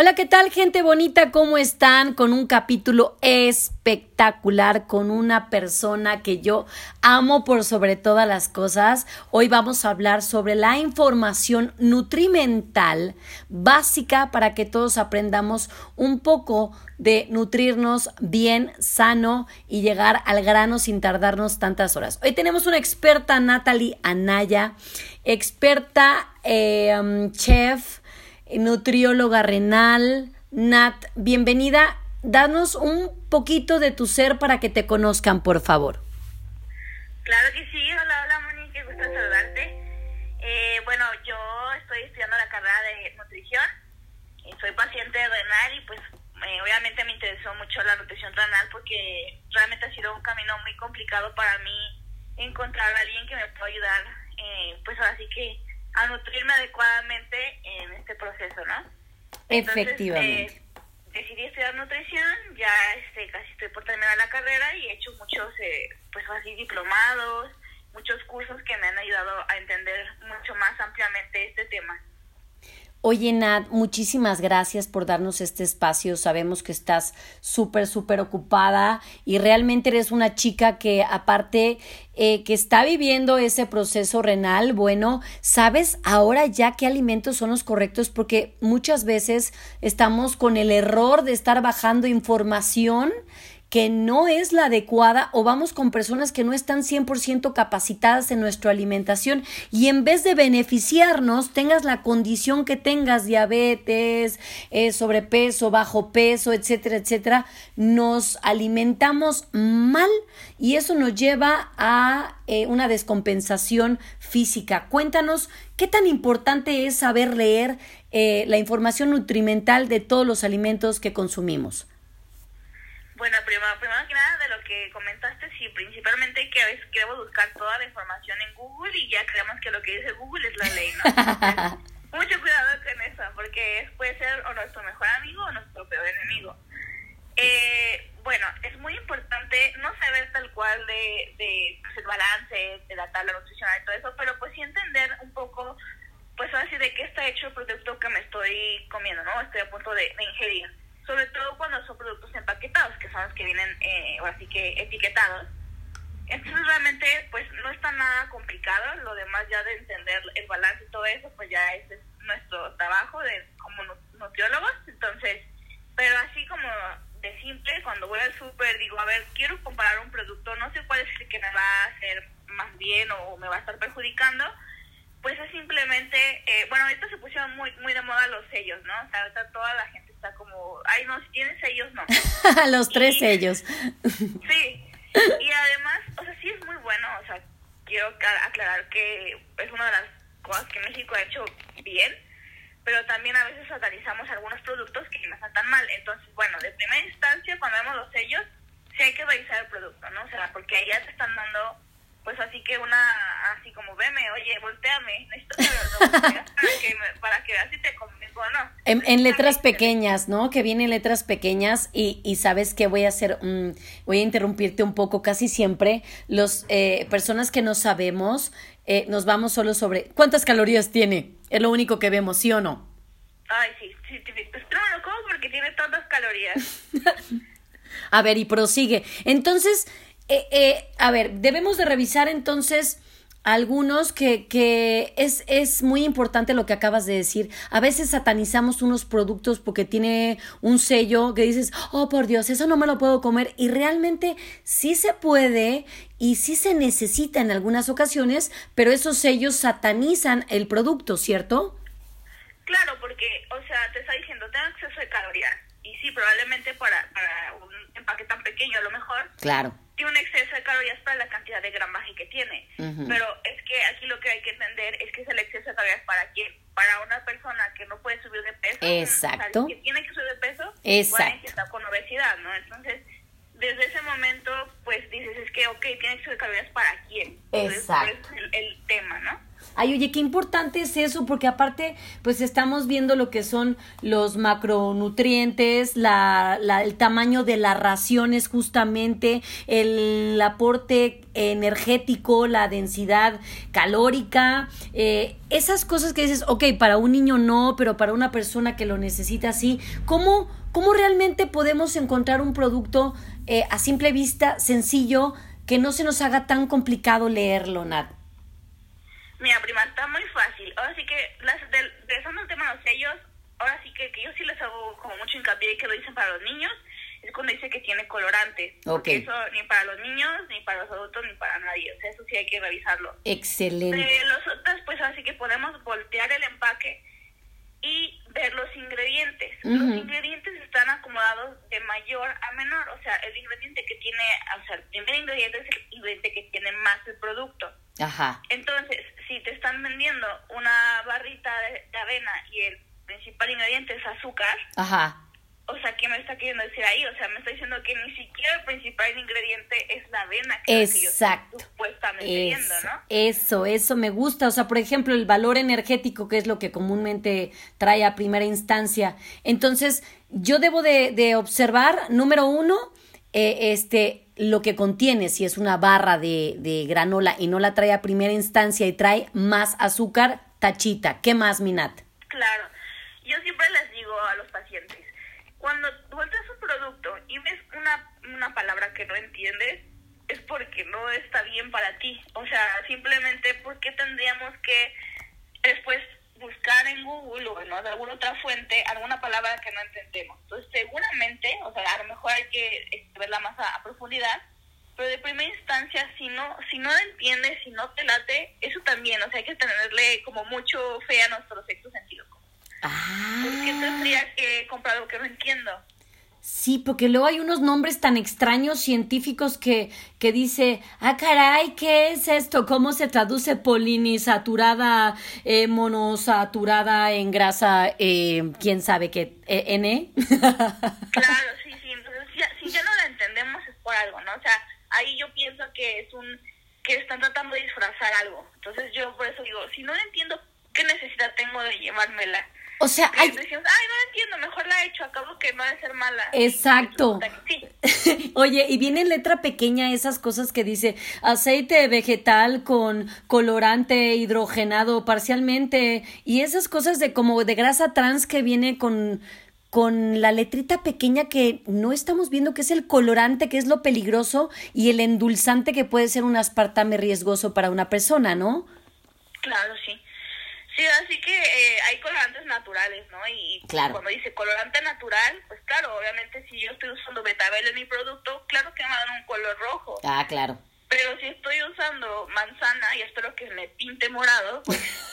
Hola, ¿qué tal gente bonita? ¿Cómo están? Con un capítulo espectacular, con una persona que yo amo por sobre todas las cosas. Hoy vamos a hablar sobre la información nutrimental básica para que todos aprendamos un poco de nutrirnos bien, sano y llegar al grano sin tardarnos tantas horas. Hoy tenemos una experta, Natalie Anaya, experta eh, um, chef nutrióloga renal. Nat, bienvenida. Danos un poquito de tu ser para que te conozcan, por favor. Claro que sí. Hola, hola, Moni. Qué gusto saludarte. Eh, bueno, yo estoy estudiando la carrera de nutrición. Y soy paciente renal y pues eh, obviamente me interesó mucho la nutrición renal porque realmente ha sido un camino muy complicado para mí encontrar a alguien que me pueda ayudar, eh, pues así que a nutrirme adecuadamente en este proceso, ¿no? Efectivamente. Eh, decidí estudiar nutrición, ya este, casi estoy por terminar la carrera y he hecho muchos, eh, pues así, diplomados, muchos cursos que me han ayudado a entender mucho más ampliamente este tema. Oye, Nat, muchísimas gracias por darnos este espacio. Sabemos que estás súper, súper ocupada y realmente eres una chica que aparte eh, que está viviendo ese proceso renal, bueno, sabes ahora ya qué alimentos son los correctos porque muchas veces estamos con el error de estar bajando información que no es la adecuada o vamos con personas que no están 100% capacitadas en nuestra alimentación y en vez de beneficiarnos, tengas la condición que tengas, diabetes, eh, sobrepeso, bajo peso, etcétera, etcétera, nos alimentamos mal y eso nos lleva a eh, una descompensación física. Cuéntanos qué tan importante es saber leer eh, la información nutrimental de todos los alimentos que consumimos. Bueno, primero, primero que nada, de lo que comentaste, sí, principalmente que a veces queremos buscar toda la información en Google y ya creemos que lo que dice Google es la ley, ¿no? mucho cuidado con eso, porque puede ser o nuestro mejor amigo o nuestro peor enemigo. Eh, bueno, es muy importante no saber tal cual de, de pues, el balance, de la tabla nutricional y todo eso, pero pues sí entender un poco, pues así de qué está hecho el producto que me estoy comiendo, ¿no? Estoy a punto de ingerir sobre todo cuando son productos empaquetados, que son los que vienen, eh, o así que etiquetados. Entonces realmente pues no está nada complicado, lo demás ya de entender el balance y todo eso, pues ya ese es nuestro trabajo de como nutriólogos, entonces, pero así como de simple, cuando voy al súper digo, a ver, quiero comparar un producto, no sé cuál es el que me va a hacer más bien o me va a estar perjudicando, pues es simplemente, eh, bueno, ahorita se pusieron muy muy de moda los sellos, ¿no? O sea, ahorita toda la gente ay, no, si tienes sellos, no. los tres sellos. sí, y además, o sea, sí es muy bueno, o sea, quiero aclarar que es una de las cosas que México ha hecho bien, pero también a veces satanizamos algunos productos que no están tan mal. Entonces, bueno, de primera instancia, cuando vemos los sellos, sí hay que revisar el producto, ¿no? O sea, porque allá te están dando pues así que una, así como veme, oye, volteame, necesito para que, para que veas si te convengo no. En, en, letras pequeñas, ¿no? Que vienen letras pequeñas y, y sabes que voy a hacer, um, voy a interrumpirte un poco, casi siempre los eh, personas que no sabemos, eh, nos vamos solo sobre cuántas calorías tiene, es lo único que vemos, ¿sí o no? Ay, sí, sí, pues no me lo como porque tiene tantas calorías. a ver, y prosigue. Entonces, eh, eh, a ver, debemos de revisar entonces algunos que, que es, es, muy importante lo que acabas de decir. A veces satanizamos unos productos porque tiene un sello que dices, oh por Dios, eso no me lo puedo comer. Y realmente sí se puede y sí se necesita en algunas ocasiones, pero esos sellos satanizan el producto, ¿cierto? Claro, porque, o sea, te está diciendo, tengo exceso de calorías. Y sí, probablemente para, para un empaque tan pequeño a lo mejor. Claro tiene un exceso de calorías para la cantidad de gramaje que tiene. Pero es que aquí lo que hay que entender es que es el exceso de calorías para quién. Para una persona que no puede subir de peso. Exacto. que tiene que subir de peso. Exacto. Que está con obesidad, ¿no? Entonces, desde ese momento, pues dices, es que, ok, tiene que subir calorías para quién. Exacto. es el, el tema, ¿no? Ay, oye, qué importante es eso, porque aparte, pues estamos viendo lo que son los macronutrientes, la, la, el tamaño de las raciones justamente, el aporte energético, la densidad calórica, eh, esas cosas que dices, ok, para un niño no, pero para una persona que lo necesita sí, ¿cómo, cómo realmente podemos encontrar un producto eh, a simple vista sencillo que no se nos haga tan complicado leerlo, Nat? Mira, prima, está muy fácil. Ahora sí que, las, de, el tema de los sellos, ahora sí que, que yo sí les hago como mucho hincapié que lo dicen para los niños, es cuando dice que tiene colorante. Porque eso ni para los niños, ni para los adultos, ni para nadie. O sea, eso sí hay que revisarlo. Excelente. De los otros, pues así que podemos voltear el empaque y ver los ingredientes. Los ingredientes están acomodados de mayor a menor. O sea, el ingrediente que tiene, o sea, el primer ingrediente es el ingrediente que tiene más el producto. Ajá. Entonces, si te están vendiendo una barrita de avena y el principal ingrediente es azúcar, Ajá o sea, ¿qué me está queriendo decir ahí? O sea, me está diciendo que ni siquiera el principal ingrediente es la avena que, Exacto. que yo supuestamente viendo, ¿no? Eso, eso me gusta. O sea, por ejemplo, el valor energético, que es lo que comúnmente trae a primera instancia. Entonces, yo debo de, de observar, número uno, eh, este, lo que contiene, si es una barra de, de granola y no la trae a primera instancia y trae más azúcar, tachita. ¿Qué más, Minat? Claro. Yo siempre les digo a los pacientes, cuando volteas un producto y ves una, una palabra que no entiendes, es porque no está bien para ti. O sea, simplemente porque tendríamos que después buscar en Google o en alguna otra fuente alguna palabra que no entendemos. Entonces, seguramente, o sea, a lo mejor hay que este, verla más a, profundidad, pero de primera instancia, si no, si no la entiendes, si no te late, eso también, o sea, hay que tenerle como mucho fe a nuestro sexto sentido. Ah. ¿Por qué tendría que comprar algo que no entiendo? Sí, porque luego hay unos nombres tan extraños científicos que, que dice, ah, caray, ¿qué es esto? ¿Cómo se traduce polinisaturada, eh, monosaturada en grasa, eh, quién sabe qué, eh, N? claro, sí, sí, entonces si ya no la entendemos es por algo, ¿no? O sea, ahí yo pienso que es un, que están tratando de disfrazar algo. Entonces yo por eso digo, si no entiendo, ¿qué necesidad tengo de llevármela? O sea, hay... ay, no entiendo, mejor la he hecho, acabo que no debe ser mala. Exacto. Oye, y viene en letra pequeña esas cosas que dice aceite vegetal con colorante hidrogenado parcialmente y esas cosas de como de grasa trans que viene con con la letrita pequeña que no estamos viendo que es el colorante, que es lo peligroso, y el endulzante que puede ser un aspartame riesgoso para una persona, ¿no? Claro, sí. Sí, así que eh, hay colorantes naturales, ¿no? Y cuando dice colorante natural, pues claro, obviamente si yo estoy usando betabel en mi producto, claro que me va a dar un color rojo. Ah, claro. Pero si estoy usando manzana y espero que me pinte morado, pues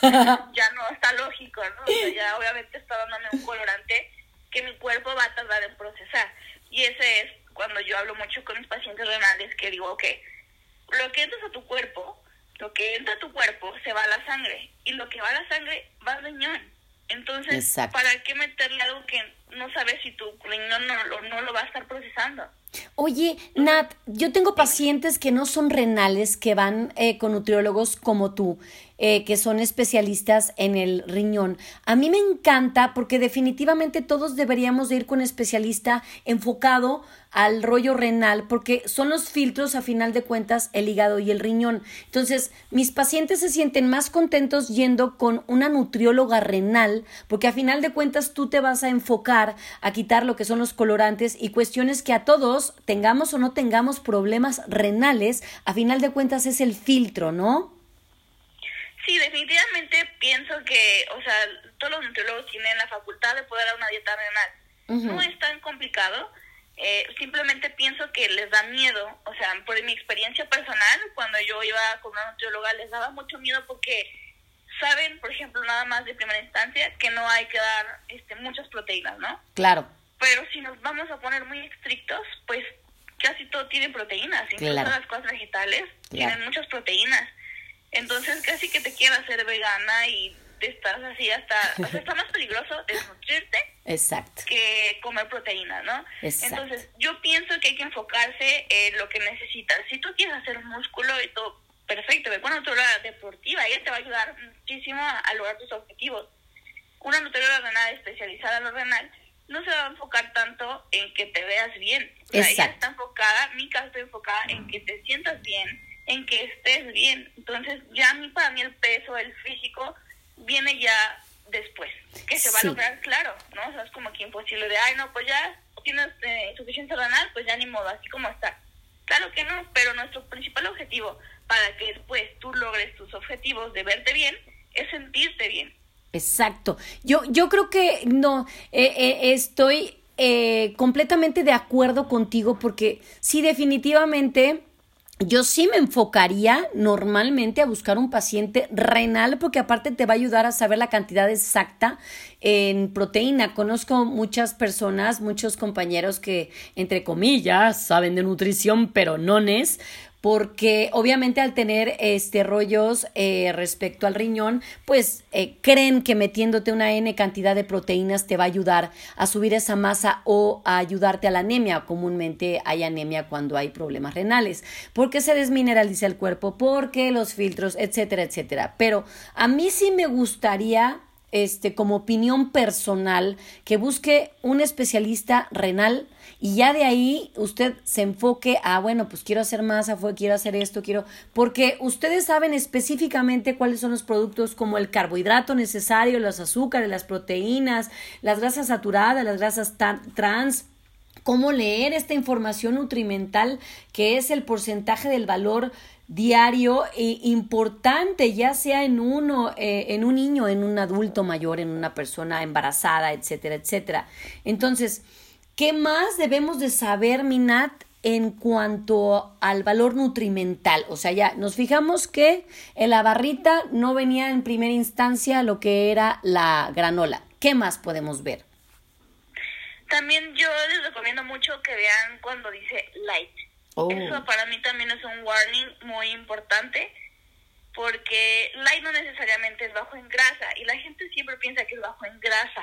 ya no está lógico, ¿no? O sea, ya obviamente está dándome un colorante que mi cuerpo va a tardar en procesar. Y ese es cuando yo hablo mucho con mis pacientes renales que digo, ok, lo que entras a tu cuerpo lo que entra a tu cuerpo se va a la sangre y lo que va a la sangre va al riñón. Entonces, ¿para qué meterle algo que no sabes si tu riñón no, no lo va a estar procesando? Oye, Nat, yo tengo pacientes que no son renales, que van eh, con nutriólogos como tú, eh, que son especialistas en el riñón. A mí me encanta porque definitivamente todos deberíamos de ir con especialista enfocado al rollo renal, porque son los filtros a final de cuentas el hígado y el riñón. Entonces, mis pacientes se sienten más contentos yendo con una nutrióloga renal, porque a final de cuentas tú te vas a enfocar a quitar lo que son los colorantes y cuestiones que a todos, tengamos o no tengamos problemas renales, a final de cuentas es el filtro, ¿no? Sí, definitivamente pienso que, o sea, todos los nutriólogos tienen la facultad de poder dar una dieta renal. No es tan complicado eh, simplemente pienso que les da miedo, o sea, por mi experiencia personal, cuando yo iba con una nutrióloga les daba mucho miedo porque saben, por ejemplo, nada más de primera instancia, que no hay que dar este, muchas proteínas, ¿no? Claro. Pero si nos vamos a poner muy estrictos, pues casi todo tiene proteínas, incluso las cosas vegetales tienen muchas proteínas. Entonces casi que te quieras hacer vegana y estás así hasta, o sea, está más peligroso desnutrirte Exacto. que comer proteína, ¿no? Entonces, yo pienso que hay que enfocarse en lo que necesitas. Si tú quieres hacer músculo y todo, perfecto, ve con una nutrióloga deportiva, ella te va a ayudar muchísimo a, lograr tus objetivos. Una nutrióloga renal especializada en lo renal no se va a enfocar tanto en que te veas bien. O sea, ella está enfocada, mi caso está enfocada en que te sientas bien, en que estés bien. Entonces, ya a mí, para mí el peso, el físico, viene ya después, que se va a lograr, claro, ¿no? O sea, es como que imposible de, ay, no, pues ya tienes eh, suficiente renal, pues ya ni modo, así como está. Claro que no, pero nuestro principal objetivo para que después tú logres tus objetivos de verte bien es sentirte bien. Exacto. Yo, yo creo que no, eh, eh, estoy completamente de acuerdo contigo porque sí, definitivamente yo sí me enfocaría normalmente a buscar un paciente renal porque aparte te va a ayudar a saber la cantidad exacta en proteína. Conozco muchas personas, muchos compañeros que, entre comillas, saben de nutrición, pero no es porque obviamente al tener este rollos eh, respecto al riñón, pues eh, creen que metiéndote una N cantidad de proteínas te va a ayudar a subir esa masa o a ayudarte a la anemia. Comúnmente hay anemia cuando hay problemas renales, porque se desmineraliza el cuerpo, porque los filtros, etcétera, etcétera. Pero a mí sí me gustaría este, como opinión personal, que busque un especialista renal y ya de ahí usted se enfoque a, bueno, pues quiero hacer masa, quiero hacer esto, quiero, porque ustedes saben específicamente cuáles son los productos como el carbohidrato necesario, los azúcares, las proteínas, las grasas saturadas, las grasas trans, cómo leer esta información nutrimental que es el porcentaje del valor diario e importante, ya sea en uno, eh, en un niño, en un adulto mayor, en una persona embarazada, etcétera, etcétera. Entonces, ¿qué más debemos de saber, Minat, en cuanto al valor nutrimental? O sea, ya nos fijamos que en la barrita no venía en primera instancia lo que era la granola. ¿Qué más podemos ver? También yo les recomiendo mucho que vean cuando dice light Oh. Eso para mí también es un warning muy importante porque light no necesariamente es bajo en grasa y la gente siempre piensa que es bajo en grasa.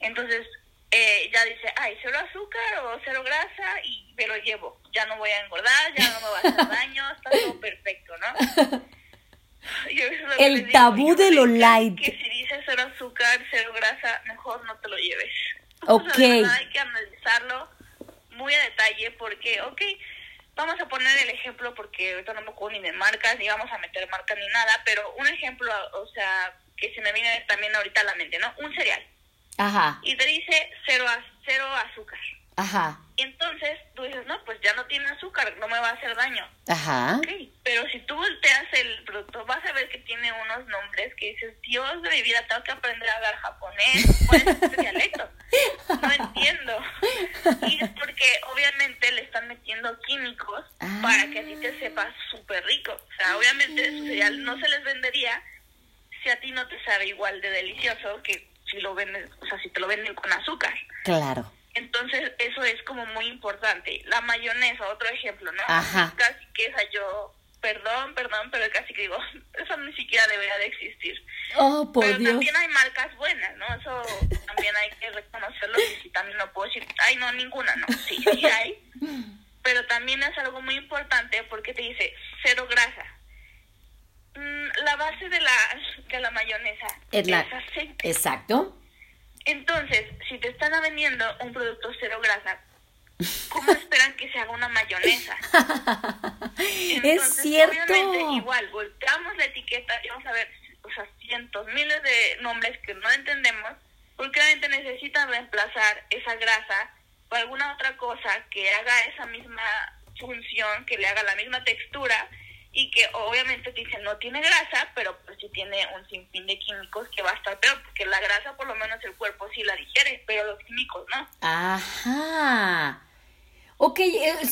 Entonces eh, ya dice, ay, cero azúcar o cero grasa y me lo llevo. Ya no voy a engordar, ya no me va a hacer daño, está todo perfecto, ¿no? El tabú de lo light. Que si dice cero azúcar, cero grasa, mejor no te lo lleves. Ok. hay que analizarlo muy a detalle porque, ok, Vamos a poner el ejemplo porque ahorita no me acuerdo ni de marcas, ni vamos a meter marcas ni nada, pero un ejemplo, o sea, que se me viene también ahorita a la mente, ¿no? Un cereal. Ajá. Y te dice cero, cero azúcar. Ajá. Entonces tú dices, no, pues ya no tiene azúcar, no me va a hacer daño. Ajá. Okay. Pero si tú volteas el producto, vas a ver que tiene unos nombres que dices, Dios de mi vida, tengo que aprender a hablar japonés. ¿Cuál es este dialecto? No entiendo. Y es porque obviamente le están metiendo químicos para que a ti te sepa súper rico. O sea, obviamente su cereal no se les vendería si a ti no te sabe igual de delicioso que si lo venden, o sea, si te lo venden con azúcar. Claro. Entonces, eso es como muy importante. La mayonesa, otro ejemplo, ¿no? Ajá. Casi que esa yo, perdón, perdón, pero casi que digo, eso ni siquiera debería de existir. Oh, por pero Dios. también hay marcas buenas, ¿no? Eso también hay que reconocerlo y si también no puedo decir, ay, no, ninguna, no. Sí, sí hay. Pero también es algo muy importante porque te dice cero grasa. Mm, la base de la, de la mayonesa es, aceite. Exacto. Entonces, si te están vendiendo un producto cero grasa, ¿cómo esperan que se haga una mayonesa? es cierto. Obviamente, igual, volteamos la etiqueta y vamos a ver, o sea, cientos, miles de nombres que no entendemos, porque obviamente necesitan reemplazar esa grasa por alguna otra cosa que haga esa misma función, que le haga la misma textura y que obviamente te dicen no tiene grasa, pero pues sí tiene un sinfín de químicos que va a estar peor, porque la grasa por lo menos el cuerpo sí la digiere, pero los químicos no. Ajá. Ok,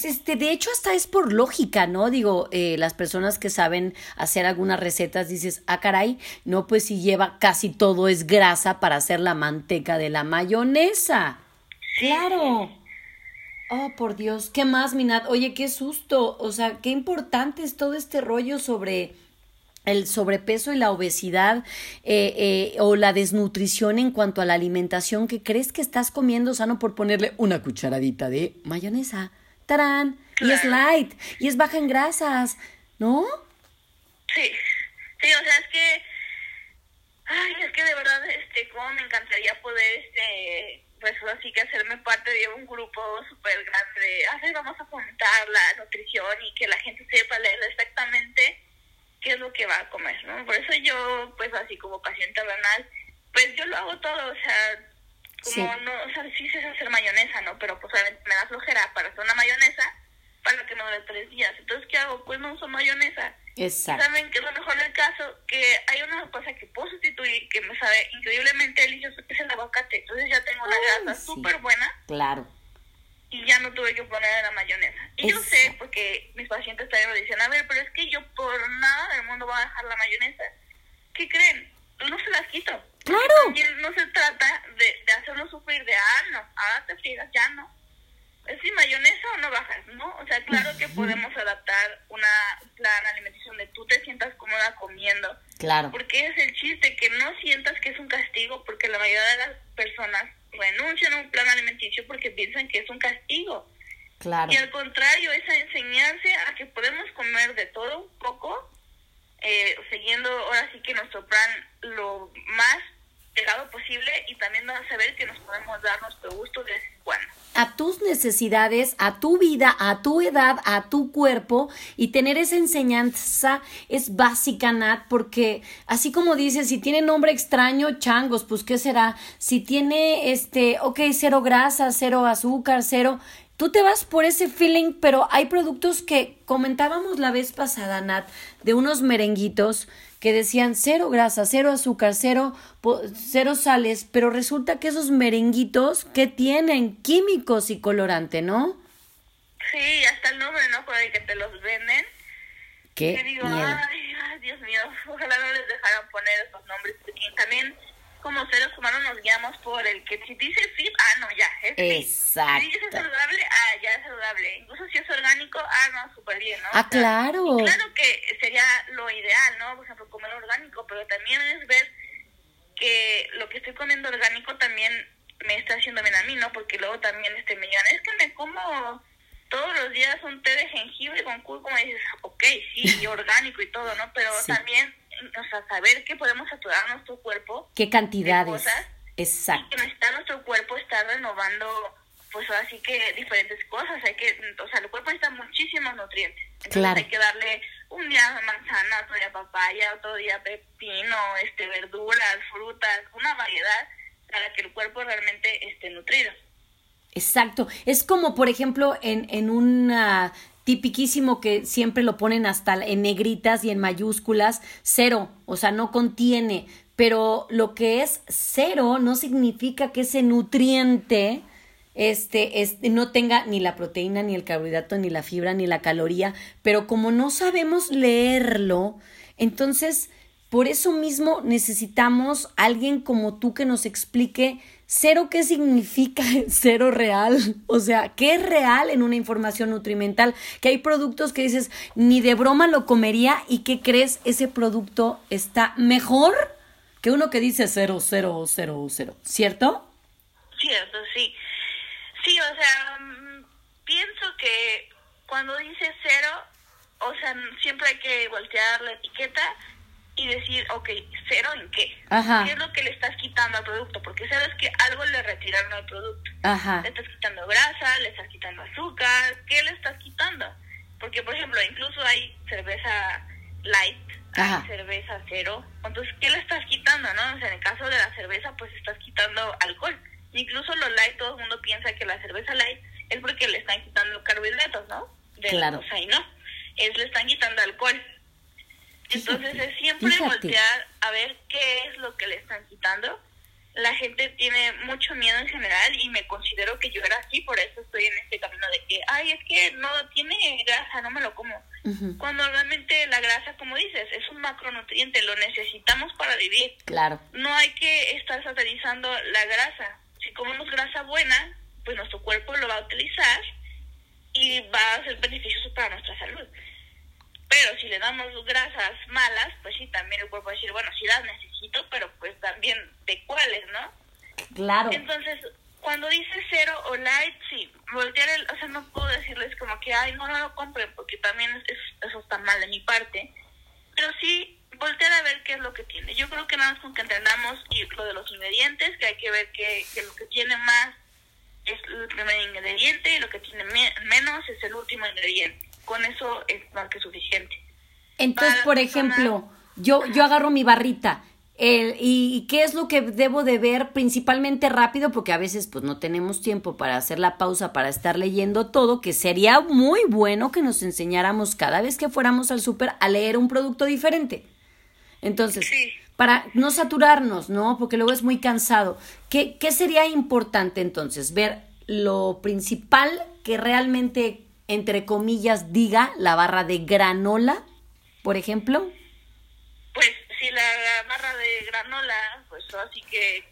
este, de hecho hasta es por lógica, ¿no? Digo, eh, las personas que saben hacer algunas recetas dices, ah, caray, no, pues si lleva casi todo es grasa para hacer la manteca de la mayonesa. Claro. Oh, por Dios, ¿qué más, Minat? Oye, qué susto. O sea, qué importante es todo este rollo sobre el sobrepeso y la obesidad eh, eh, o la desnutrición en cuanto a la alimentación que crees que estás comiendo sano por ponerle una cucharadita de mayonesa. ¡Tarán! Y es light, y es baja en grasas, ¿no? Sí, sí, o sea, es que, ay, es que de verdad, este, como me encantaría poder, este, pues así que hacerme parte de un grupo súper grande, así vamos a fomentar la nutrición y que la gente sepa leer exactamente qué es lo que va a comer, ¿no? Por eso yo, pues así como paciente renal, pues yo lo hago todo, o sea, como no, o sea, sí sé hacer mayonesa, ¿no? Pero pues me da flojera para hacer una mayonesa para que me dure tres días. Entonces, ¿qué hago? Pues no uso mayonesa. Exacto. Saben que es lo mejor del caso, que hay una cosa que puedo sustituir que me sabe increíblemente delicioso, que es el aguacate. Entonces ya tengo una grasa súper buena. Claro. Y ya no tuve que poner la mayonesa. Y yo sé, porque mis pacientes también me dicen, a ver, pero es que yo por nada del mundo voy a dejar la mayonesa. ¿Qué creen? No se las quito. Claro. no se trata de, de hacerlo sufrir de, ah, no, ahora te friegas, ya no ¿Es sin mayonesa o no bajas? ¿No? O sea, claro que podemos adaptar una plan alimenticio donde tú te sientas cómoda comiendo. Claro. Porque es el chiste, que no sientas que es un castigo, porque la mayoría de las personas renuncian a un plan alimenticio porque piensan que es un castigo. Claro. Y al contrario, es a enseñarse a que podemos comer de todo un poco, eh, siguiendo ahora sí que nuestro plan lo más y también a que nos podemos dar nuestro gusto a tus necesidades, a tu vida, a tu edad, a tu cuerpo y tener esa enseñanza es básica, Nat, porque así como dices, si tiene nombre extraño, changos, pues qué será, si tiene este, ok, cero grasa, cero azúcar, cero, tú te vas por ese feeling, pero hay productos que comentábamos la vez pasada, Nat, de unos merenguitos que decían cero grasa, cero azúcar, cero, cero sales, pero resulta que esos merenguitos que tienen químicos y colorante, ¿no? Sí, hasta el nombre, ¿no? Por que te los venden. ¿Qué? digo, ay, Dios mío, ojalá no les dejaran poner esos nombres, porque también como seres humanos nos guiamos por el que si dice fit, ah, no, ya, es Exacto. Si dice saludable, ah, ya es saludable. Incluso si es orgánico, ah, no, súper bien, ¿no? Ah, claro. claro que sería lo ideal, ¿no? Por ejemplo, comer orgánico, pero también es ver que lo que estoy comiendo orgánico también me está haciendo bien a mí, ¿no? Porque luego también este me digan, es que me como todos los días un té de jengibre con cúrcuma y dices, ok, sí, orgánico y todo, ¿no? Pero también o sea, saber que podemos saturar nuestro cuerpo. ¿Qué cantidades? Exacto. que necesita nuestro cuerpo estar renovando, pues así que diferentes cosas. Hay que, o sea, el cuerpo necesita muchísimos nutrientes. Entonces claro. hay que darle un día manzana, otro día papaya, otro día pepino, este, verduras, frutas, una variedad para que el cuerpo realmente esté nutrido. Exacto. Es como, por ejemplo, en, en una tipiquísimo que siempre lo ponen hasta en negritas y en mayúsculas, cero, o sea, no contiene, pero lo que es cero no significa que ese nutriente este, este, no tenga ni la proteína, ni el carbohidrato, ni la fibra, ni la caloría, pero como no sabemos leerlo, entonces por eso mismo necesitamos alguien como tú que nos explique Cero, ¿qué significa cero real? O sea, ¿qué es real en una información nutrimental? Que hay productos que dices, ni de broma lo comería y ¿qué crees? Ese producto está mejor que uno que dice cero, cero, cero, cero. ¿Cierto? Cierto, sí. Sí, o sea, mm, pienso que cuando dice cero, o sea, siempre hay que voltear la etiqueta y decir, ok, cero en qué? ¿Qué es lo que le quitando al producto? Porque sabes que algo le retiraron al producto. Le estás quitando grasa, le estás quitando azúcar, ¿qué le estás quitando? Porque, por ejemplo, incluso hay cerveza light, hay cerveza cero. Entonces, ¿qué le estás quitando, no? O sea, en el caso de la cerveza, pues estás quitando alcohol. Incluso los light, todo el mundo piensa que la cerveza light es porque le están quitando carbohidratos, ¿no? claro. O sea, y no. Es le están quitando alcohol. Entonces es siempre voltear a ver qué es lo que le están quitando. La gente tiene mucho miedo en general y me considero que yo era así, por eso estoy en este camino de que, ay, es que no tiene grasa, no me lo como. Cuando realmente la grasa, como dices, es un macronutriente, lo necesitamos para vivir. Claro. No hay que estar satanizando la grasa. Si comemos grasa buena, pues nuestro cuerpo lo va a utilizar y va a ser beneficioso para nuestra salud. Pero si le damos grasas malas, pues sí, también el cuerpo va a decir, bueno, sí las necesito, pero pues también de cuáles, ¿no? Claro. Entonces, cuando dice cero o light, sí, voltear el, o sea, no puedo decirles como que, ay, no, no lo compren, porque también eso está mal de mi parte. pero sí voltear a ver qué es lo que tiene. Yo creo que nada más con que entendamos y lo de los ingredientes, que hay que ver que, que lo que tiene más es el primer ingrediente y lo que tiene menos es el último ingrediente. Con eso es más que suficiente. Entonces, por ejemplo, yo, yo agarro mi barrita. El, y, qué es lo que debo de ver principalmente rápido porque a veces pues no tenemos tiempo para hacer la pausa para estar leyendo todo que sería muy bueno que nos enseñáramos cada vez que fuéramos al súper a leer un producto diferente entonces para no saturarnos no porque luego es muy cansado qué qué sería importante entonces ver lo principal que realmente entre comillas diga la barra de granola por ejemplo pues si la barra de granola, pues así que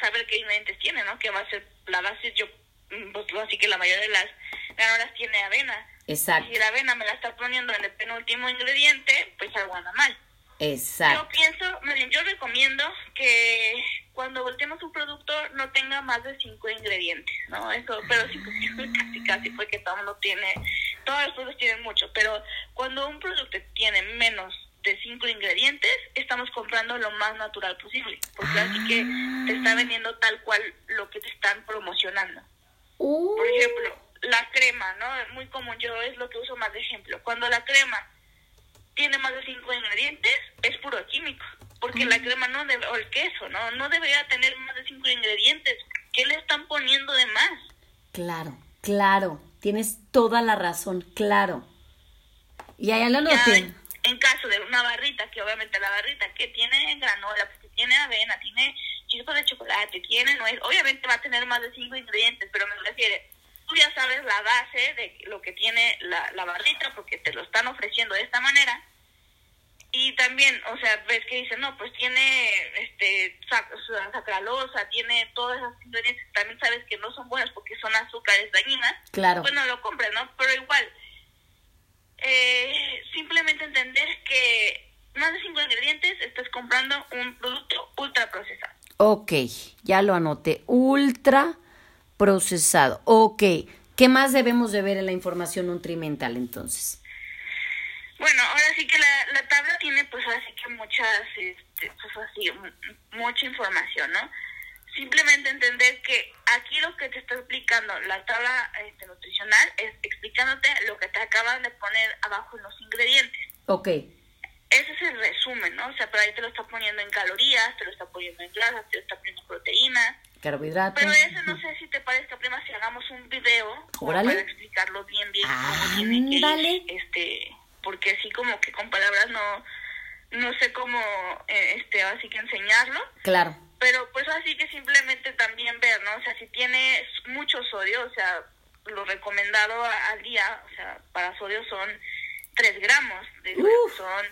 saber qué ingredientes tiene, ¿no? Que va a ser la base, yo, pues así que la mayoría de las granolas tiene avena. Exacto. Si la avena me la está poniendo en el penúltimo ingrediente, pues algo anda mal. Exacto. Yo pienso, yo recomiendo que cuando volteemos un producto no tenga más de cinco ingredientes, ¿no? Eso, pero sí, pues, casi casi porque todo mundo tiene, todos los productos tienen mucho, pero cuando un producto tiene menos de cinco ingredientes, estamos comprando lo más natural posible, porque así que te está ah. vendiendo tal cual lo que te están promocionando. Uh. Por ejemplo, la crema, ¿no? Muy común, yo es lo que uso más de ejemplo. Cuando la crema tiene más de cinco ingredientes, es puro químico, porque la crema no debe, o el queso, ¿no? No debería tener más de cinco ingredientes. ¿Qué le están poniendo de más? Claro, claro, tienes toda la razón, claro. Y allá lo noté en caso de una barrita, que obviamente la barrita que tiene granola, que tiene avena, tiene chispas de chocolate, tiene nuez, obviamente va a tener más de cinco ingredientes, pero me refiere, tú ya sabes la base de lo que tiene la, la barrita porque te lo están ofreciendo de esta manera. Y también, o sea, ves que dicen, no, pues tiene este sacralosa, tiene todas esas ingredientes, también sabes que no son buenas porque son azúcares dañinas. Claro. Pues no lo compres, ¿no? Pero igual, eh, simplemente entender que más de cinco ingredientes estás comprando un producto ultra procesado. Ok, ya lo anoté. Ultra procesado. Ok, ¿qué más debemos de ver en la información nutrimental entonces? Bueno, ahora sí que la, la tabla tiene pues así que muchas, este, pues así, mucha información, ¿no? simplemente entender que aquí lo que te está explicando la tabla este, nutricional es explicándote lo que te acaban de poner abajo en los ingredientes. Ok. Ese es el resumen, ¿no? O sea, pero ahí te lo está poniendo en calorías, te lo está poniendo en grasas, te lo está poniendo en proteínas. Carbohidratos. Pero ese no sé si te parezca, prima, si hagamos un video para explicarlo bien, bien ir, este, porque así como que con palabras no, no sé cómo, eh, este, así que enseñarlo. Claro pero pues así que simplemente también ver, ¿no? O sea, si tiene mucho sodio, o sea, lo recomendado al día, o sea, para sodio son 3 gramos de son,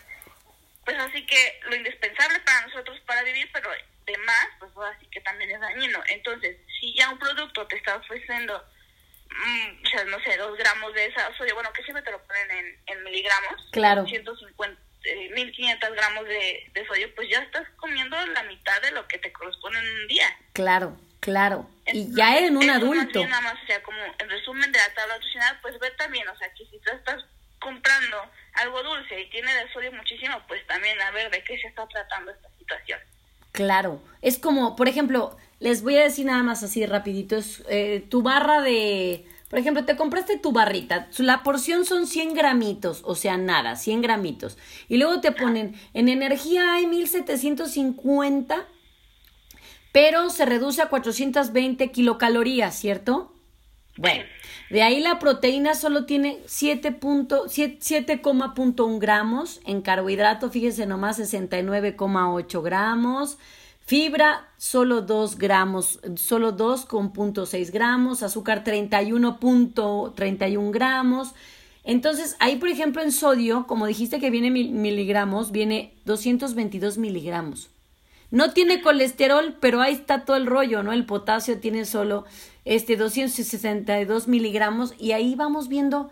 pues así que lo indispensable para nosotros para vivir, pero de más, pues así que también es dañino. Entonces, si ya un producto te está ofreciendo, o sea, no sé, 2 gramos de esa sodio, bueno, que siempre te lo ponen en, en miligramos, claro. 150 1500 eh, gramos de, de sodio, pues ya estás comiendo la mitad de lo que te corresponde en un día. Claro, claro. y ya en un adulto. nada más, o sea, como el resumen de la tabla nutricional, pues ver también, o sea, que si tú estás comprando algo dulce y tiene de sodio muchísimo, pues también a ver de qué se está tratando esta situación. Claro, es como, por ejemplo, les voy a decir nada más así rapidito, es eh, tu barra de por ejemplo, te compraste tu barrita, la porción son 100 gramitos, o sea, nada, 100 gramitos. Y luego te ponen, en energía hay 1750, pero se reduce a 420 kilocalorías, ¿cierto? Bueno, de ahí la proteína solo tiene 7,1 gramos, en carbohidrato, fíjese nomás, 69,8 gramos. Fibra, solo 2 gramos, solo 2,6 gramos, azúcar 31.31 gramos. Entonces, ahí, por ejemplo, en sodio, como dijiste que viene miligramos, viene 222 miligramos. No tiene colesterol, pero ahí está todo el rollo, ¿no? El potasio tiene solo este 262 miligramos y ahí vamos viendo,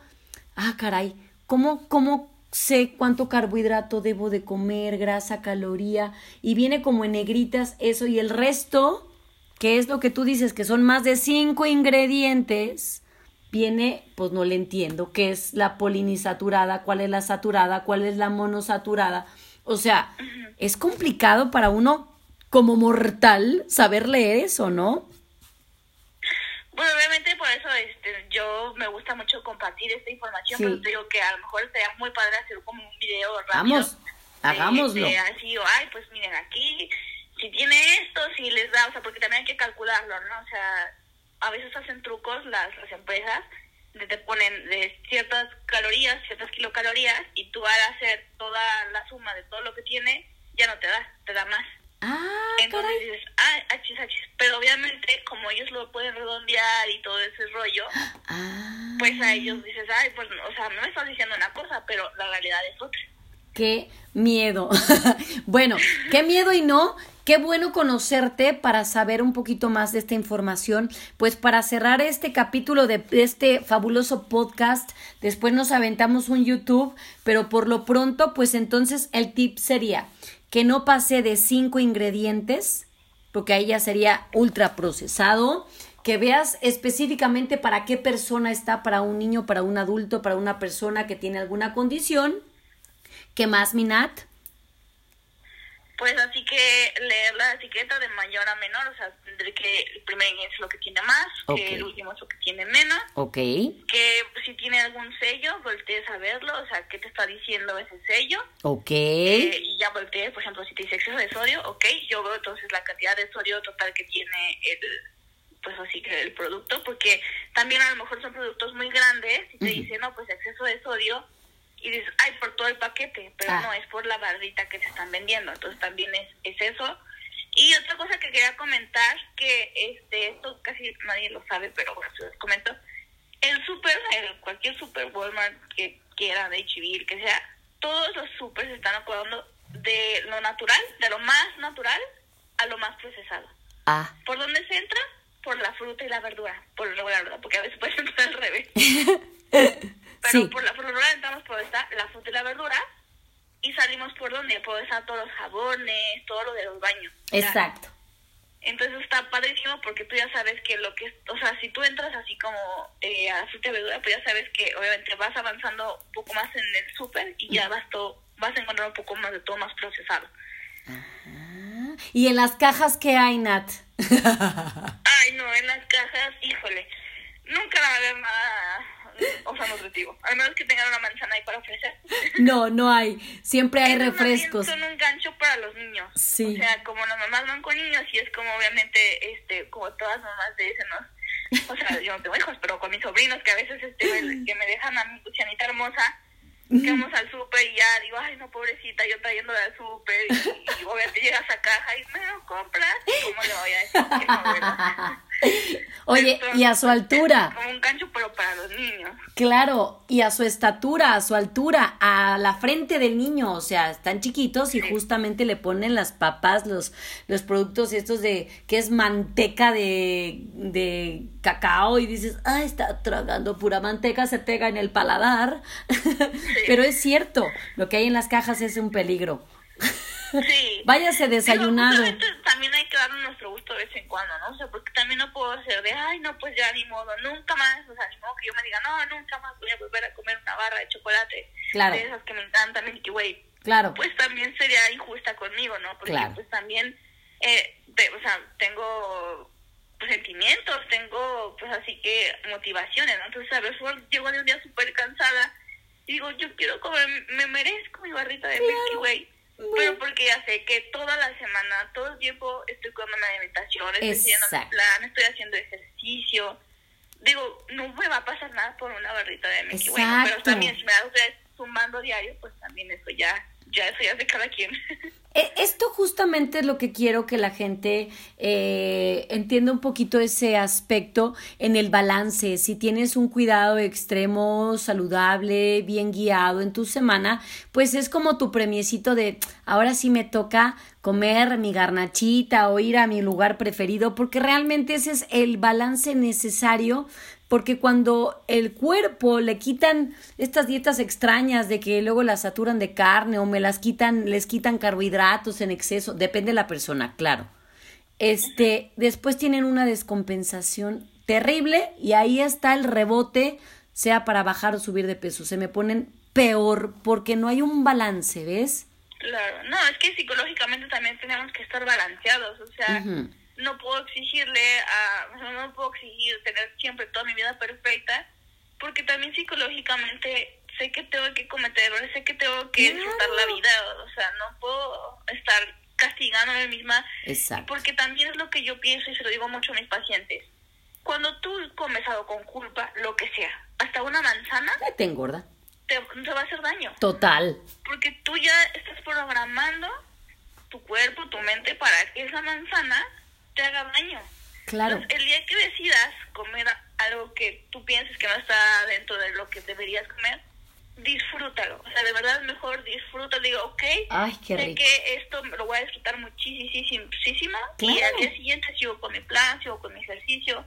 ah, caray, ¿cómo, cómo sé cuánto carbohidrato debo de comer, grasa, caloría, y viene como en negritas eso, y el resto, que es lo que tú dices, que son más de cinco ingredientes, viene, pues no le entiendo, qué es la polinisaturada, cuál es la saturada, cuál es la monosaturada. O sea, es complicado para uno como mortal saber leer eso, ¿no? Bueno, obviamente por eso este, yo me gusta mucho compartir esta información, pero digo que a lo mejor sería muy padre hacer como un video rápido. Vamos, hagámoslo. así, o, ay, pues miren, aquí, si tiene esto, si les da, o sea, porque también hay que calcularlo, ¿no? O sea, a veces hacen trucos las, las empresas, de te ponen de ciertas calorías, ciertas kilocalorías, y tú al hacer toda la suma de todo lo que tiene, ya no te da, te da más. Ah, Entonces dices, ah, achis, achis. Pero obviamente, como ellos lo pueden redondear y todo ese rollo, ah. pues a ellos dices, ay, pues, o sea, no me estás diciendo una cosa, pero la realidad es otra. Qué miedo. bueno, qué miedo y no, Qué bueno conocerte para saber un poquito más de esta información. Pues para cerrar este capítulo de este fabuloso podcast, después nos aventamos un YouTube, pero por lo pronto, pues entonces el tip sería que no pase de cinco ingredientes, porque ahí ya sería ultra procesado, que veas específicamente para qué persona está, para un niño, para un adulto, para una persona que tiene alguna condición. ¿Qué más, Minat? Pues así que leer la etiqueta de mayor a menor, o sea, tendré que el primer es lo que tiene más, que el último es lo que tiene menos. Ok. Que si tiene algún sello, voltees a verlo, o sea, qué te está diciendo ese sello. Ok. Eh, y ya voltees, por ejemplo, si te dice exceso de sodio, ok, yo veo entonces la cantidad de sodio total que tiene el pues así que el producto, porque también a lo mejor son productos muy grandes y te dicen, no, pues exceso de sodio, y dices, todo el paquete, pero ah. no, es por la barrita que te están vendiendo, entonces también es, es eso. Y otra cosa que quería comentar, que este esto casi nadie lo sabe, pero bueno, se los comento, el super, el, cualquier super Walmart que quiera, de HB, que sea, todos los super se están acordando de lo natural, de lo más natural a lo más procesado. Ah. ¿Por dónde se entra? Por la fruta y la verdura, por lo regular, ¿verdad? Porque a veces puede entrar al revés. Pero por la fruta entramos por esta, la fruta y la verdura y salimos por donde puede estar todos los jabones, todo lo de los baños. Exacto. Entonces está padrísimo porque tú ya sabes que lo que, o sea, si tú entras así como eh, a la fruta y verdura, pues ya sabes que obviamente vas avanzando un poco más en el súper y ya vas todo, vas a encontrar un poco más de todo más procesado. ¿Y en las cajas qué hay, Nat? Ay, no, en las cajas, híjole, nunca va a haber nada o sea, nutritivo. Al menos que tengan una manzana ahí para ofrecer. No, no hay. Siempre hay refrescos. Son un gancho para los niños. Sí. O sea, como las mamás van con niños y es como obviamente, este, como todas mamás dicen, ¿no? O sea, yo no tengo hijos, pero con mis sobrinos que a veces, este, que me dejan a mi cuchanita hermosa, que vamos al súper y ya digo, ay, no, pobrecita, yo trayendo al súper y, y, obviamente llegas a caja y me lo compras, ¿cómo le voy a decir que no? Oye, y a su altura. Como un gancho, para los niños. Claro, y a su estatura, a su altura, a la frente del niño, o sea, están chiquitos y justamente le ponen las papas, los, los productos estos de, que es manteca de, de cacao y dices, ah, está tragando pura manteca, se pega en el paladar. Pero es cierto, lo que hay en las cajas es un peligro. Sí. Váyase desayunado. también hay que darle nuestro gusto de vez en cuando, ¿no? O sea, porque también no puedo hacer de, ay, no, pues ya ni modo, nunca más, o sea, ni modo que yo me diga, no, nunca más voy a volver a comer una barra de chocolate. Claro. De esas que me encantan, Milky Way. Claro. Pues también sería injusta conmigo, ¿no? Porque pues también, eh, o sea, tengo pues, sentimientos, tengo pues así que motivaciones, ¿no? Entonces a veces llego de un día súper cansada y digo, yo quiero comer, me merezco mi barrita de Milky Way pero porque ya sé que toda la semana, todo el tiempo estoy con una alimentación, estoy haciendo mi plan, estoy haciendo ejercicio. Digo, no me va a pasar nada por una barrita de Milky Bueno, pero también si me da usted sumando diario, pues también eso ya ya eso ya de cada quien. E, esto justamente es lo que quiero que la gente eh, entienda un poquito ese aspecto en el balance. Si tienes un cuidado extremo, saludable, bien guiado en tu semana, pues es como tu premiecito de ahora sí me toca comer mi garnachita o ir a mi lugar preferido, porque realmente ese es el balance necesario porque cuando el cuerpo le quitan estas dietas extrañas de que luego las saturan de carne o me las quitan, les quitan carbohidratos en exceso, depende de la persona, claro. Este, después tienen una descompensación terrible y ahí está el rebote, sea para bajar o subir de peso. Se me ponen peor porque no hay un balance, ¿ves? Claro, no, es que psicológicamente también tenemos que estar balanceados, o sea, no puedo exigirle a, no puedo exigir tener siempre toda mi vida perfecta, porque también psicológicamente sé que tengo que cometer errores, sé que tengo que disfrutar la vida, o sea, no puedo estar castigando a mí misma, Exacto. porque también es lo que yo pienso y se lo digo mucho a mis pacientes. Cuando tú comes algo con culpa, lo que sea, hasta una manzana, te engorda. Te, te va a hacer daño. Total. Porque tú ya estás programando tu cuerpo, tu mente para que esa manzana te haga daño. Claro. el día que decidas comer algo que tú pienses que no está dentro de lo que deberías comer, disfrútalo. O sea, de verdad mejor disfrútalo. Digo, ok, Ay, qué sé que esto lo voy a disfrutar muchísimo. Y al día siguiente sigo con mi plan, sigo con mi ejercicio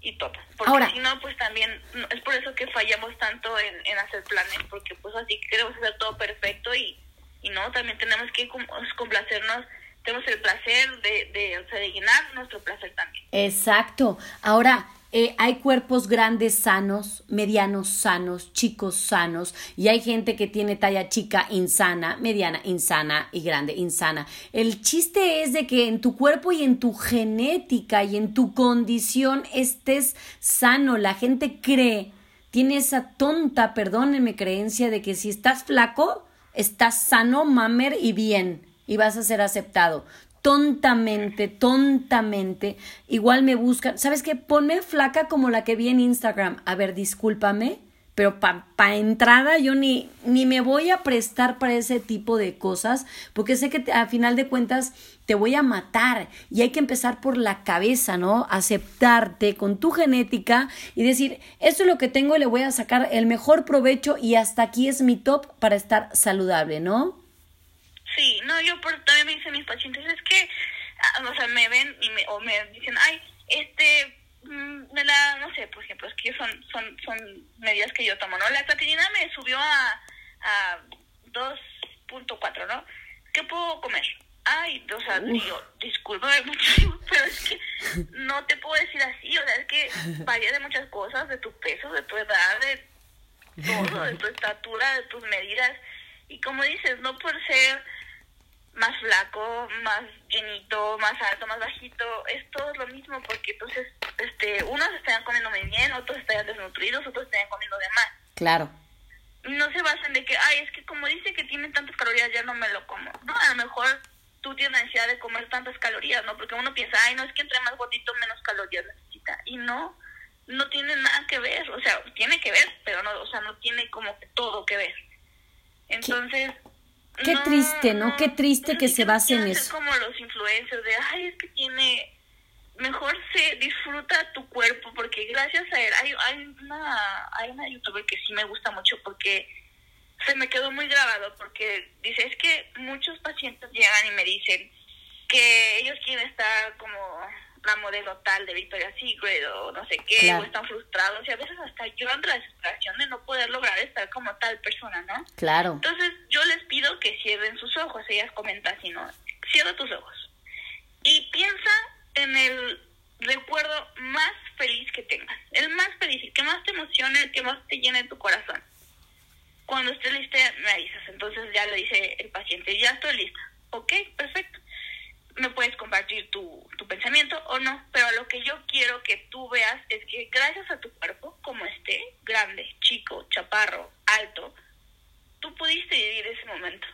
y todo. Porque si no, pues también es por eso que fallamos tanto en, en hacer planes, porque pues así queremos hacer todo perfecto y, y no, también tenemos que complacernos tenemos el placer de, de, o sea, de llenar nuestro placer también. Exacto. Ahora, eh, hay cuerpos grandes sanos, medianos sanos, chicos sanos, y hay gente que tiene talla chica insana, mediana insana y grande insana. El chiste es de que en tu cuerpo y en tu genética y en tu condición estés sano. La gente cree, tiene esa tonta, perdónenme, creencia de que si estás flaco, estás sano, mamer y bien y vas a ser aceptado. Tontamente, tontamente, igual me buscan. ¿Sabes qué? Ponme flaca como la que vi en Instagram. A ver, discúlpame, pero para pa entrada yo ni, ni me voy a prestar para ese tipo de cosas, porque sé que a final de cuentas te voy a matar y hay que empezar por la cabeza, ¿no? Aceptarte con tu genética y decir, esto es lo que tengo y le voy a sacar el mejor provecho y hasta aquí es mi top para estar saludable, ¿no? No, yo por, también me dicen mis pacientes, es que, ah, o sea, me ven y me, o me dicen, ay, este, mm, me la, no sé, por ejemplo, es que son, son, son medidas que yo tomo, ¿no? La creatinina me subió a, a 2.4, ¿no? ¿Qué puedo comer? Ay, o sea, digo, discúlpame mucho, pero es que no te puedo decir así, o sea, es que varía de muchas cosas, de tu peso, de tu edad, de todo, de tu estatura, de tus medidas. Y como dices, no por ser más flaco, más llenito, más alto, más bajito, es todo lo mismo porque entonces este unos estarían comiendo muy bien, otros estarían desnutridos, otros estarían comiendo de más. Claro. No se basan de que, ay, es que como dice que tiene tantas calorías, ya no me lo como. No, a lo mejor tú tienes necesidad de comer tantas calorías, ¿no? Porque uno piensa, ay, no, es que entre más gordito, menos calorías necesita. Y no, no tiene nada que ver. O sea, tiene que ver, pero no, o sea, no tiene como que todo que ver. Entonces... Qué triste, ¿no? Qué triste que se base en eso. como los influencers de, ay, es que tiene, mejor se disfruta tu cuerpo porque gracias a él, hay, hay una, hay una youtuber que sí me gusta mucho porque se me quedó muy grabado porque dice, es que muchos pacientes llegan y me dicen que ellos quieren estar como la modelo tal de Victoria's Secret o no sé qué, o están frustrados y a veces hasta lloran de la desesperación de no poder lograr estar como tal persona, ¿no? Claro. Entonces yo les pido que cierren sus ojos, ellas comentan así, ¿no? Cierra tus ojos y piensa en el recuerdo más feliz que tengas, el más feliz, el que más te emocione, el que más te llene tu corazón. Cuando estés lista me avisas, entonces ya le dice el paciente, ya estoy lista, ok, perfecto me puedes compartir tu, tu pensamiento o no, pero lo que yo quiero que tú veas es que gracias a tu cuerpo, como esté, grande, chico, chaparro, alto, tú pudiste vivir ese momento.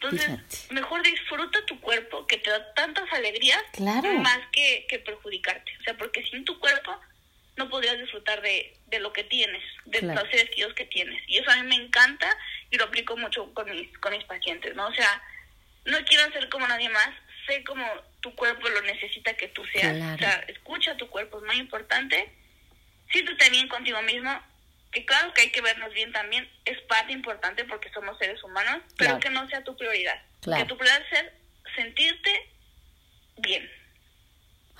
Entonces, mejor disfruta tu cuerpo que te da tantas alegrías más que, que perjudicarte. O sea, porque sin tu cuerpo no podrías disfrutar de, de lo que tienes, de los seres que tienes. Y eso a mí me encanta y lo aplico mucho con mis, con mis pacientes, ¿no? O sea, no quiero ser como nadie más, sé como tu cuerpo lo necesita que tú seas. O sea, escucha tu cuerpo, es muy importante. Siéntete bien contigo mismo, que claro que hay que vernos bien también, es parte importante porque somos seres humanos, pero que no sea tu prioridad. Que tu prioridad sea sentirte bien.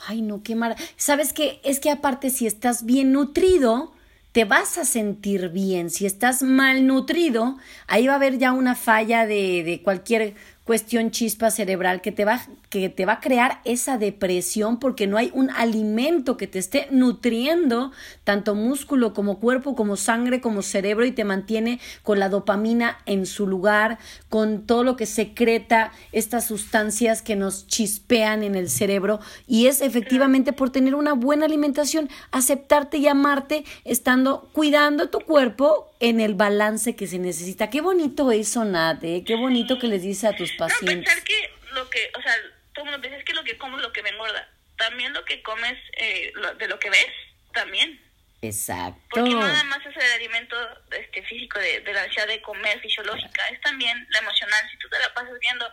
Ay, no, qué mal. ¿Sabes qué? Es que aparte si estás bien nutrido, te vas a sentir bien. Si estás mal nutrido, ahí va a haber ya una falla de, de cualquier cuestión chispa cerebral que te va, que te va a crear esa depresión porque no hay un alimento que te esté nutriendo tanto músculo como cuerpo, como sangre, como cerebro y te mantiene con la dopamina en su lugar, con todo lo que secreta estas sustancias que nos chispean en el cerebro y es efectivamente por tener una buena alimentación, aceptarte y amarte estando cuidando tu cuerpo en el balance que se necesita. Qué bonito eso, Nate, qué bonito que les dice a tus pacientes. No, pensar que lo que, o sea, todo el mundo piensa es que lo que comes es lo que me engorda. También lo que comes eh, de lo que ves, también. Exacto. Porque no nada más es el alimento este, físico de, la necesidad de comer fisiológica, es también la emocional. Si tú te la pasas viendo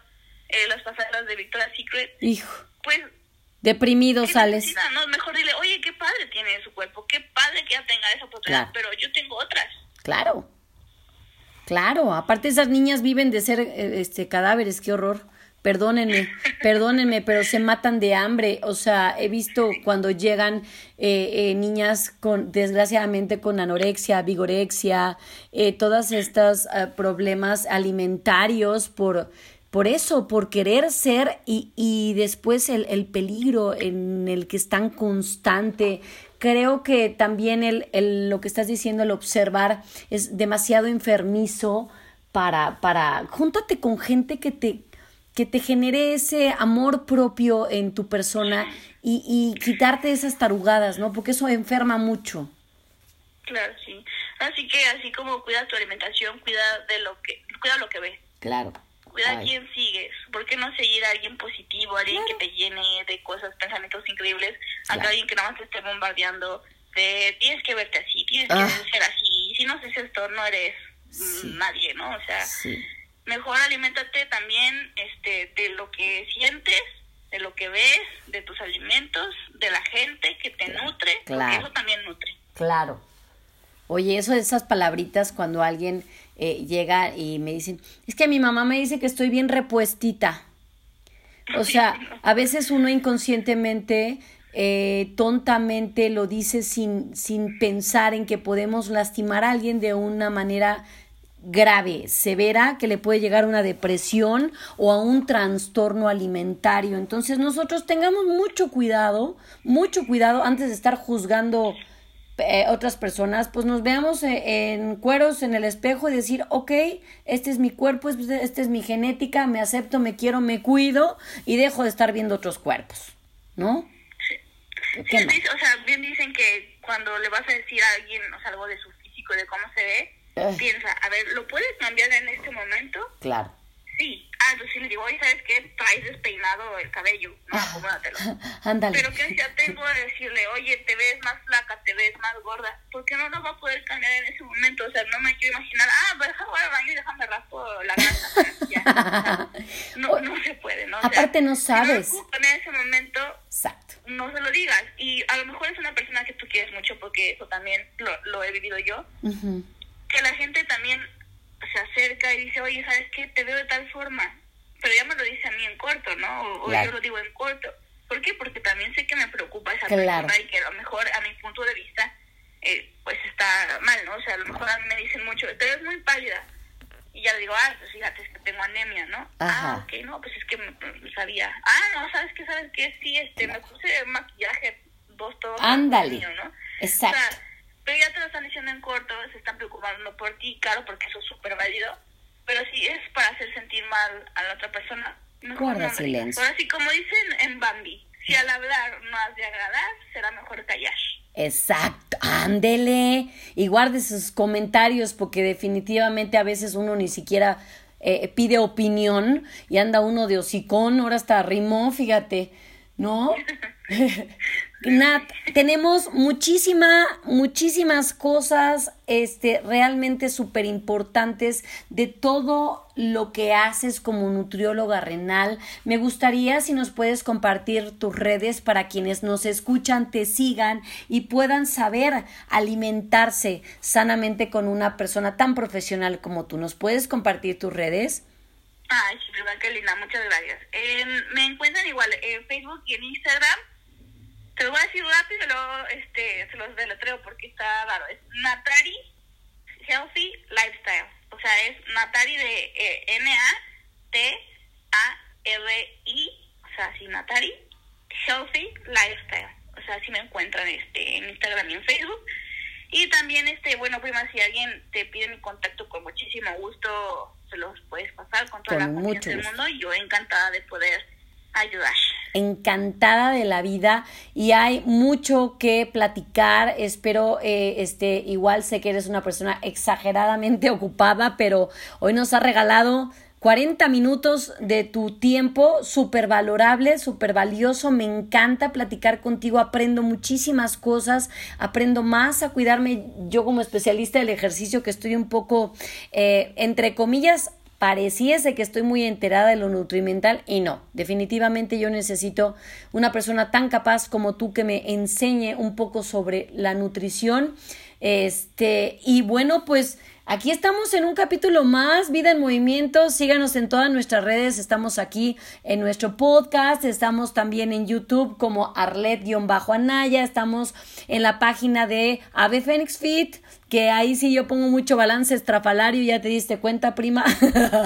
eh, las pasadas de Victoria's Secret, Hijo. pues deprimido sales. No, mejor dile, oye, qué padre tiene su cuerpo, qué padre que ya tenga esa oportunidad, pero yo tengo otras. Claro. Claro, aparte esas niñas viven de ser eh, este cadáveres, qué horror. Perdónenme, perdónenme, pero se matan de hambre. O sea, he visto cuando llegan eh, eh, niñas con, desgraciadamente, con anorexia, vigorexia, eh, todos estos problemas alimentarios por, por eso, por querer ser y, y después el, el peligro en el que están constante, creo que también el, el, lo que estás diciendo, el observar, es demasiado enfermizo para, para, júntate con gente que te, que te genere ese amor propio en tu persona y, y quitarte esas tarugadas, ¿no? Porque eso enferma mucho. Claro, sí. Así que así como cuida tu alimentación, cuida de lo que, cuida lo que ves. Claro. Cuida a quién sigues. ¿Por qué no seguir a alguien positivo, a alguien que te llene de cosas, pensamientos increíbles, a alguien que nada más te esté bombardeando de tienes que verte así, tienes que ah. ser así, si no haces esto no eres nadie, ¿no? O sea, mejor aliméntate también este de lo que sientes, de lo que ves, de tus alimentos, de la gente que te nutre, porque eso también nutre. Claro. Oye, eso de esas palabritas cuando alguien eh, llega y me dicen, es que mi mamá me dice que estoy bien repuestita. O sea, a veces uno inconscientemente, eh, tontamente lo dice sin, sin pensar en que podemos lastimar a alguien de una manera grave, severa, que le puede llegar a una depresión o a un trastorno alimentario. Entonces nosotros tengamos mucho cuidado, mucho cuidado antes de estar juzgando eh, otras personas, pues nos veamos eh, en cueros en el espejo y decir, ok, este es mi cuerpo, esta es mi genética, me acepto, me quiero, me cuido y dejo de estar viendo otros cuerpos, ¿no? Sí. o sea, bien dicen que cuando le vas a decir a alguien algo de su físico, de cómo se ve, piensa, a ver, ¿lo puedes cambiar en este momento? Claro. Sí. Ah, entonces sí le digo, oye, ¿sabes qué? Traes despeinado el cabello. No, ah. acomódatelo. Ándale. Pero que ya tengo a decirle, oye, te ves más flaca, te ves más gorda. porque no lo va a poder cambiar en ese momento? O sea, no me quiero imaginar, ah, pues déjame al baño y déjame raspo la ya. no, no se puede, ¿no? O Aparte no sabes. Si no en ese momento, Exacto. no se lo digas. Y a lo mejor es una persona que tú quieres mucho porque eso también lo, lo he vivido yo. Que la gente también se acerca y dice, oye, ¿sabes qué? Te veo de tal forma. Pero ya me lo dice a mí en corto, ¿no? O, yo lo digo en corto. ¿Por qué? Porque también sé que me preocupa esa persona y que a lo mejor a mi punto de vista eh, pues está mal, ¿no? O sea, a lo mejor a mí me dicen mucho, te ves muy pálida. Y ya le digo, ah, pues fíjate, es que tengo anemia, ¿no? Ah, ok, no, pues es que me, sabía. Ah, no, ¿sabes qué? ¿Sabes qué? Sí, este, me puse maquillaje, dos, todo. Ándale. ¿no? Exacto pero ya te lo están diciendo en corto, se están preocupando por ti, claro, porque eso es súper válido, pero si es para hacer sentir mal a la otra persona, mejor Guarda silencio. Ahora sí, como dicen en Bambi, si al hablar no has de agradar, será mejor callar. Exacto, ándele y guarde sus comentarios porque definitivamente a veces uno ni siquiera eh, pide opinión y anda uno de hocicón, ahora hasta rimó, fíjate, ¿no? Nat, tenemos muchísima, muchísimas cosas este, realmente súper importantes de todo lo que haces como nutrióloga renal. Me gustaría si nos puedes compartir tus redes para quienes nos escuchan, te sigan y puedan saber alimentarse sanamente con una persona tan profesional como tú. ¿Nos puedes compartir tus redes? Ay, qué linda, muchas gracias. me encuentran igual en Facebook y en Instagram te lo voy a decir rápido y luego este, se los deletreo porque está raro. Es Natari Healthy Lifestyle. O sea, es Natari de eh, N-A-T-A-R-I, o o sea, así Natari, Healthy Lifestyle. O sea, si me encuentran este, en Instagram y en Facebook. Y también, este bueno, prima, si alguien te pide mi contacto, con muchísimo gusto se los puedes pasar con toda la confianza del mundo y yo encantada de poder ayudar. Encantada de la vida y hay mucho que platicar. Espero, eh, este, igual sé que eres una persona exageradamente ocupada, pero hoy nos ha regalado 40 minutos de tu tiempo, súper valorable, súper valioso. Me encanta platicar contigo, aprendo muchísimas cosas, aprendo más a cuidarme. Yo como especialista del ejercicio que estoy un poco, eh, entre comillas, pareciese que estoy muy enterada de lo nutrimental y no, definitivamente yo necesito una persona tan capaz como tú que me enseñe un poco sobre la nutrición. Este, y bueno, pues Aquí estamos en un capítulo más, Vida en Movimiento. Síganos en todas nuestras redes. Estamos aquí en nuestro podcast. Estamos también en YouTube como Arlet-Anaya. Estamos en la página de Ave Phoenix Fit, que ahí sí yo pongo mucho balance estrafalario. Ya te diste cuenta, prima.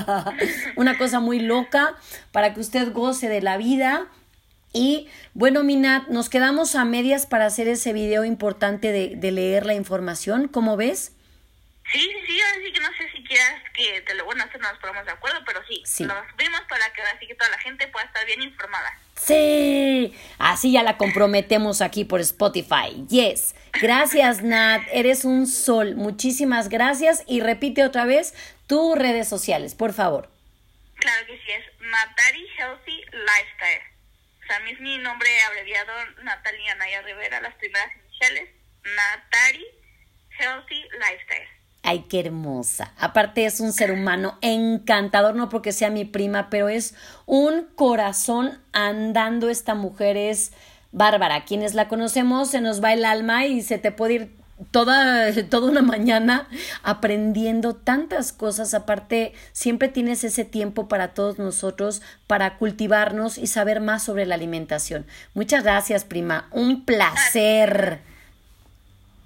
Una cosa muy loca para que usted goce de la vida. Y bueno, Minat, nos quedamos a medias para hacer ese video importante de, de leer la información. ¿Cómo ves? Sí, sí, sí, así que no sé si quieras que te lo, bueno, no nos ponemos de acuerdo, pero sí, sí. lo subimos para que así que toda la gente pueda estar bien informada. Sí, así ya la comprometemos aquí por Spotify. Yes. Gracias, Nat. Eres un sol. Muchísimas gracias. Y repite otra vez tus redes sociales, por favor. Claro que sí, es Natari Healthy Lifestyle. O sea, es mi nombre abreviado Natalia Naya Rivera, las primeras iniciales. Natari Healthy Lifestyle. Ay, qué hermosa. Aparte es un ser humano encantador, no porque sea mi prima, pero es un corazón andando. Esta mujer es bárbara. Quienes la conocemos se nos va el alma y se te puede ir toda, toda una mañana aprendiendo tantas cosas. Aparte, siempre tienes ese tiempo para todos nosotros, para cultivarnos y saber más sobre la alimentación. Muchas gracias, prima. Un placer.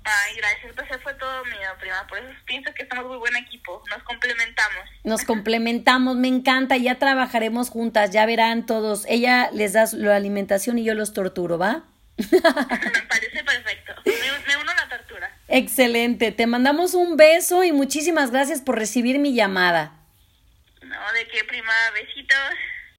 Ay, gracias. Pues eso fue todo mío, prima. Por eso pienso que somos muy buen equipo. Nos complementamos. Nos complementamos, me encanta. Ya trabajaremos juntas, ya verán todos. Ella les da la alimentación y yo los torturo, ¿va? me parece perfecto. Me, uno a la tortura. Excelente. Te mandamos un beso y muchísimas gracias por recibir mi llamada. No, de qué, prima. Besitos.